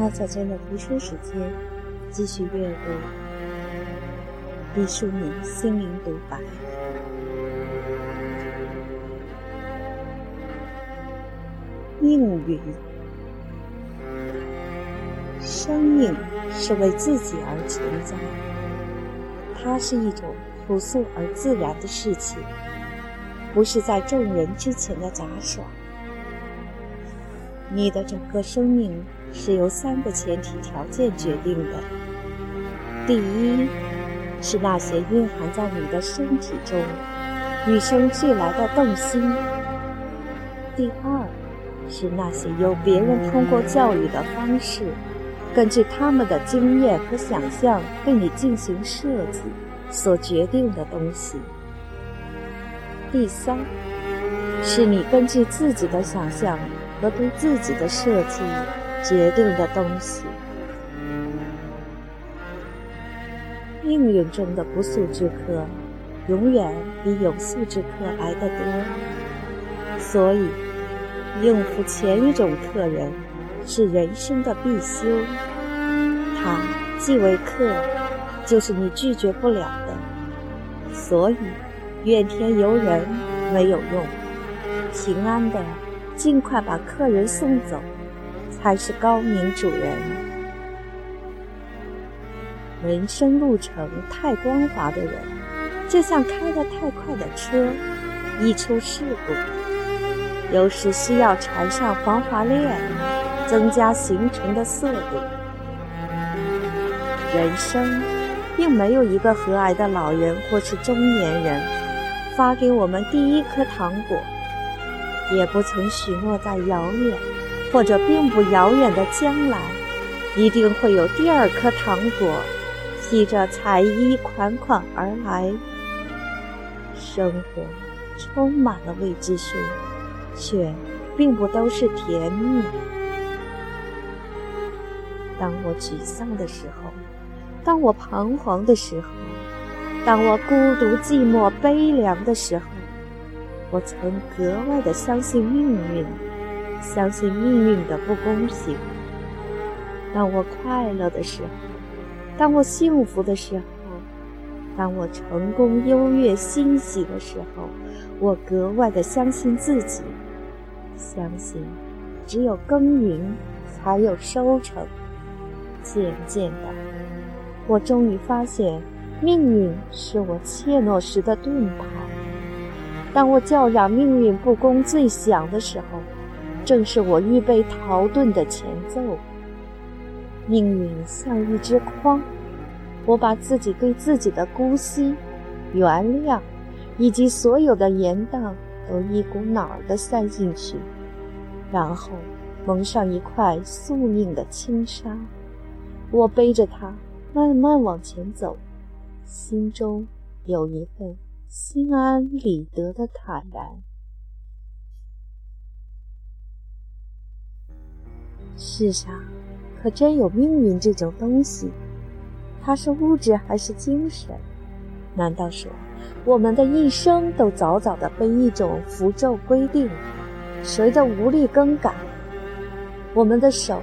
花小娟的读书时间，继续阅读毕淑敏心灵独白。命运，生命是为自己而存在，它是一种朴素而自然的事情，不是在众人之前的杂耍。你的整个生命是由三个前提条件决定的：第一，是那些蕴含在你的身体中与生俱来的动心；第二，是那些由别人通过教育的方式，根据他们的经验和想象对你进行设计所决定的东西；第三，是你根据自己的想象和对自己的设计决定的东西。命运中的不速之客，永远比有速之客来得多，所以。应付前一种客人是人生的必修，他既为客，就是你拒绝不了的。所以怨天尤人没有用，平安的尽快把客人送走，还是高明主人。人生路程太光滑的人，就像开得太快的车，一出事故。有时需要缠上防滑链，增加行程的速度。人生并没有一个和蔼的老人或是中年人发给我们第一颗糖果，也不曾许诺在遥远或者并不遥远的将来，一定会有第二颗糖果披着彩衣款款而来。生活充满了未知数。却并不都是甜蜜。当我沮丧的时候，当我彷徨的时候，当我孤独寂寞悲凉的时候，我曾格外的相信命运，相信命运的不公平。当我快乐的时候，当我幸福的时候，当我成功优越欣喜的时候，我格外的相信自己。相信，只有耕耘，才有收成。渐渐的，我终于发现，命运是我怯懦时的盾牌。当我叫嚷命运不公最响的时候，正是我预备逃遁的前奏。命运像一只筐，我把自己对自己的姑息、原谅，以及所有的严当。都一股脑儿的塞进去，然后蒙上一块宿命的轻纱。我背着它慢慢往前走，心中有一份心安理得的坦然。世上可真有命运这种东西？它是物质还是精神？难道说？我们的一生都早早的被一种符咒规定，谁都无力更改。我们的手，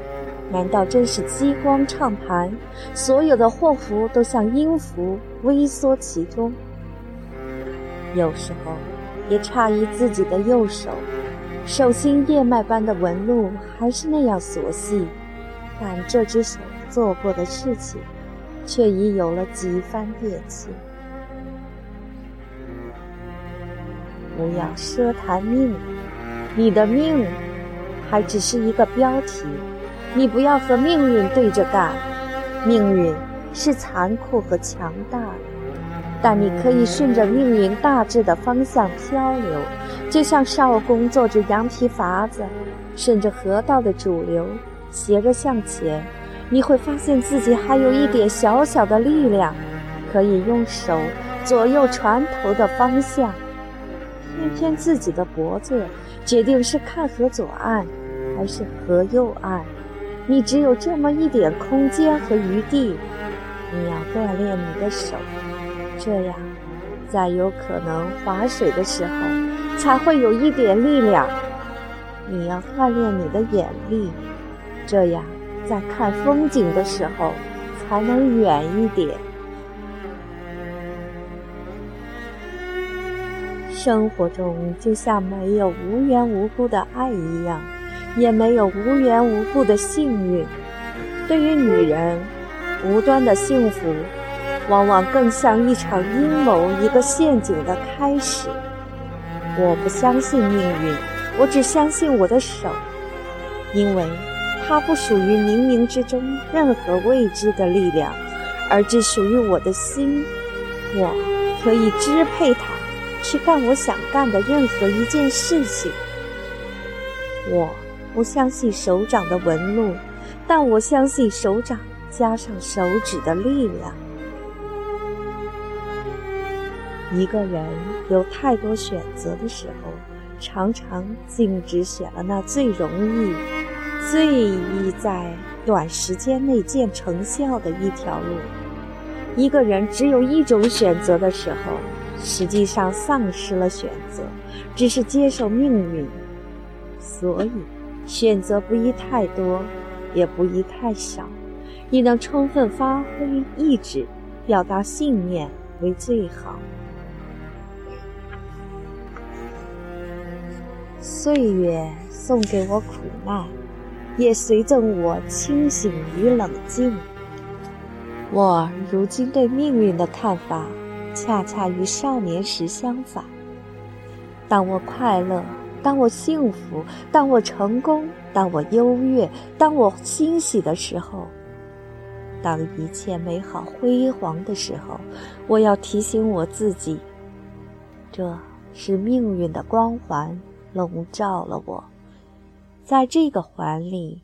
难道真是激光唱盘？所有的祸福都像音符微缩其中。有时候，也诧异自己的右手，手心叶脉般的纹路还是那样琐细，但这只手做过的事情，却已有了几番变迁。不要奢谈命，你的命还只是一个标题。你不要和命运对着干，命运是残酷和强大的，但你可以顺着命运大致的方向漂流，就像少公坐着羊皮筏子，顺着河道的主流斜着向前。你会发现自己还有一点小小的力量，可以用手左右船头的方向。偏偏自己的脖子决定是看河左岸还是河右岸，你只有这么一点空间和余地。你要锻炼你的手，这样，在有可能划水的时候才会有一点力量。你要锻炼你的眼力，这样在看风景的时候才能远一点。生活中就像没有无缘无故的爱一样，也没有无缘无故的幸运。对于女人，无端的幸福，往往更像一场阴谋、一个陷阱的开始。我不相信命运，我只相信我的手，因为它不属于冥冥之中任何未知的力量，而只属于我的心。我可以支配它。去干我想干的任何一件事情。我不相信手掌的纹路，但我相信手掌加上手指的力量。一个人有太多选择的时候，常常竟只选了那最容易、最易在短时间内见成效的一条路。一个人只有一种选择的时候。实际上丧失了选择，只是接受命运。所以，选择不宜太多，也不宜太少，以能充分发挥意志、表达信念为最好。岁月送给我苦难，也随赠我清醒与冷静。我如今对命运的看法。恰恰与少年时相反。当我快乐，当我幸福，当我成功，当我优越，当我欣喜的时候，当一切美好辉煌的时候，我要提醒我自己，这是命运的光环笼罩了我，在这个环里，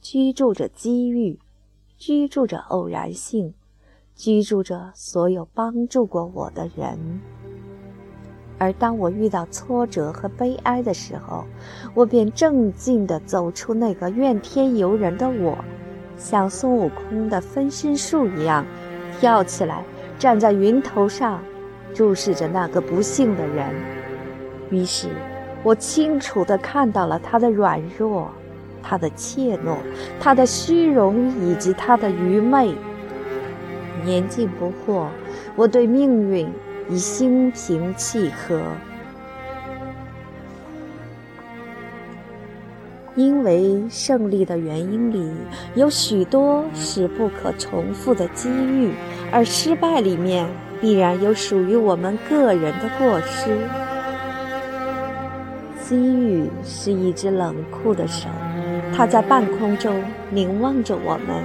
居住着机遇，居住着偶然性。居住着所有帮助过我的人，而当我遇到挫折和悲哀的时候，我便正静地走出那个怨天尤人的我，像孙悟空的分身术一样，跳起来，站在云头上，注视着那个不幸的人。于是，我清楚地看到了他的软弱，他的怯懦，他的虚荣，以及他的愚昧。年近不惑，我对命运已心平气和。因为胜利的原因里有许多是不可重复的机遇，而失败里面必然有属于我们个人的过失。机遇是一只冷酷的手，它在半空中凝望着我们。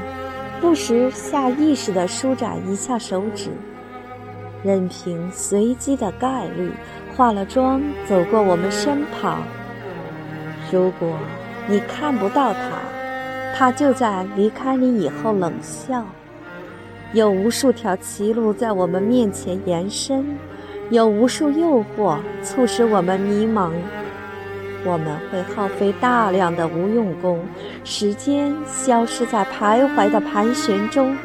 不时下意识地舒展一下手指，任凭随机的概率化了妆走过我们身旁。如果你看不到它，它就在离开你以后冷笑。有无数条歧路在我们面前延伸，有无数诱惑促使我们迷茫。我们会耗费大量的无用功，时间消失在徘徊的盘旋中。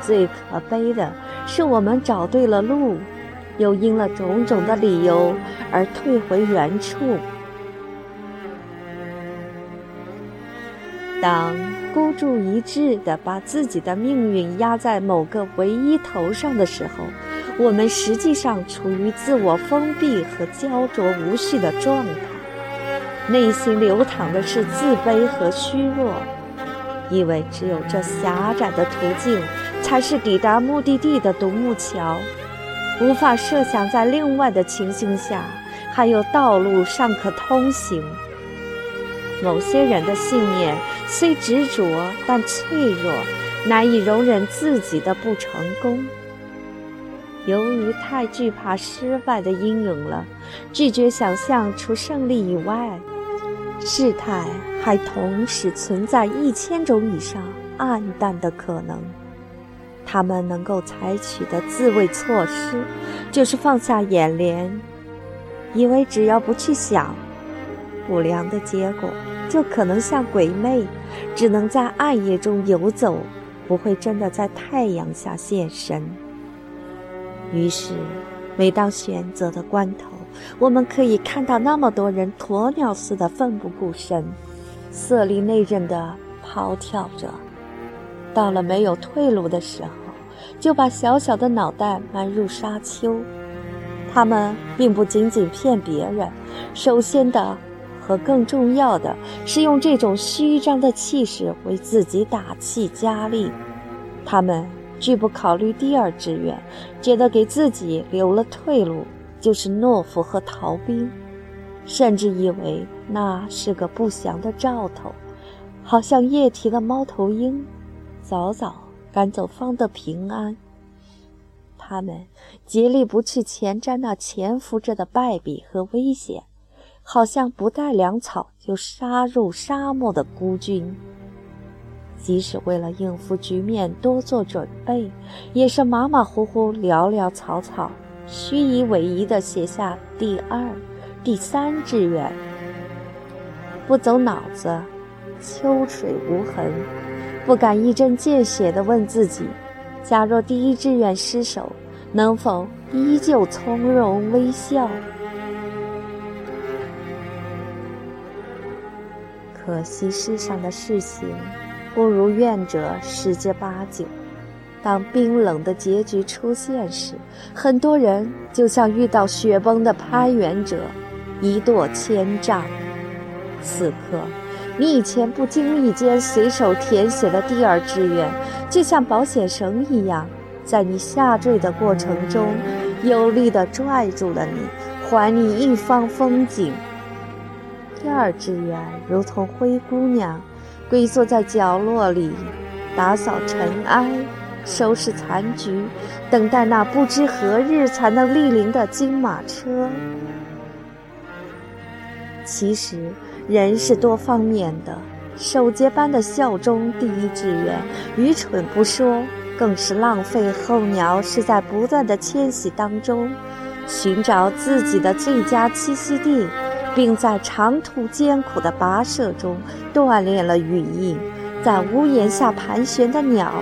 最可悲的是，我们找对了路，又因了种种的理由而退回原处。当孤注一掷地把自己的命运压在某个唯一头上的时候，我们实际上处于自我封闭和焦灼无序的状态。内心流淌的是自卑和虚弱，以为只有这狭窄的途径才是抵达目的地的独木桥，无法设想在另外的情形下还有道路尚可通行。某些人的信念虽执着，但脆弱，难以容忍自己的不成功。由于太惧怕失败的阴影了，拒绝想象除胜利以外。事态还同时存在一千种以上暗淡的可能，他们能够采取的自卫措施，就是放下眼帘，以为只要不去想，不良的结果就可能像鬼魅，只能在暗夜中游走，不会真的在太阳下现身。于是，每当选择的关头，我们可以看到那么多人鸵鸟似的奋不顾身，色厉内荏的跑跳着。到了没有退路的时候，就把小小的脑袋埋入沙丘。他们并不仅仅骗别人，首先的和更重要的是用这种虚张的气势为自己打气加力。他们拒不考虑第二志愿，觉得给自己留了退路就是懦夫和逃兵，甚至以为那是个不祥的兆头，好像夜啼的猫头鹰，早早赶走方的平安。他们竭力不去前瞻那潜伏着的败笔和危险，好像不带粮草就杀入沙漠的孤军。即使为了应付局面多做准备，也是马马虎虎、潦潦草草、虚以委蛇地写下第二、第三志愿。不走脑子，秋水无痕，不敢一针见血地问自己。假若第一志愿失手，能否依旧从容微笑？可惜世上的事情不如愿者十之八九。当冰冷的结局出现时，很多人就像遇到雪崩的攀援者，一堕千丈。此刻，你以前不经意间随手填写的第二志愿。就像保险绳一样，在你下坠的过程中，有力地拽住了你，还你一方风景。第二志愿如同灰姑娘，龟缩在角落里，打扫尘埃，收拾残局，等待那不知何日才能莅临的金马车。其实，人是多方面的。守节般的效忠第一志愿，愚蠢不说，更是浪费。候鸟是在不断的迁徙当中，寻找自己的最佳栖息地，并在长途艰苦的跋涉中锻炼了羽翼。在屋檐下盘旋的鸟，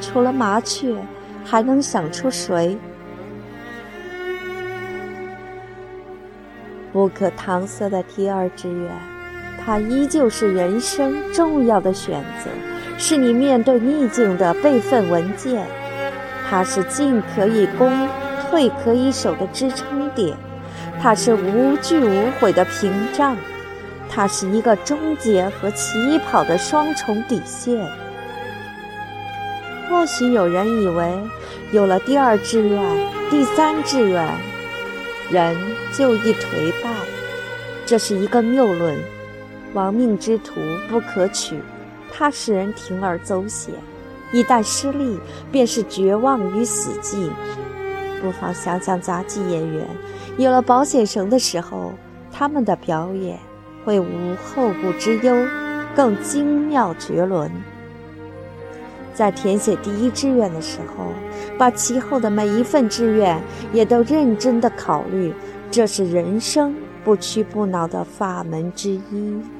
除了麻雀，还能想出谁？不可搪塞的第二志愿。它依旧是人生重要的选择，是你面对逆境的备份文件。它是进可以攻，退可以守的支撑点，它是无惧无悔的屏障，它是一个终结和起跑的双重底线。或许有人以为，有了第二志愿、第三志愿，人就易颓败，这是一个谬论。亡命之徒不可取，它使人铤而走险；一旦失利，便是绝望与死寂。不妨想想杂技演员，有了保险绳的时候，他们的表演会无后顾之忧，更精妙绝伦。在填写第一志愿的时候，把其后的每一份志愿也都认真的考虑，这是人生不屈不挠的法门之一。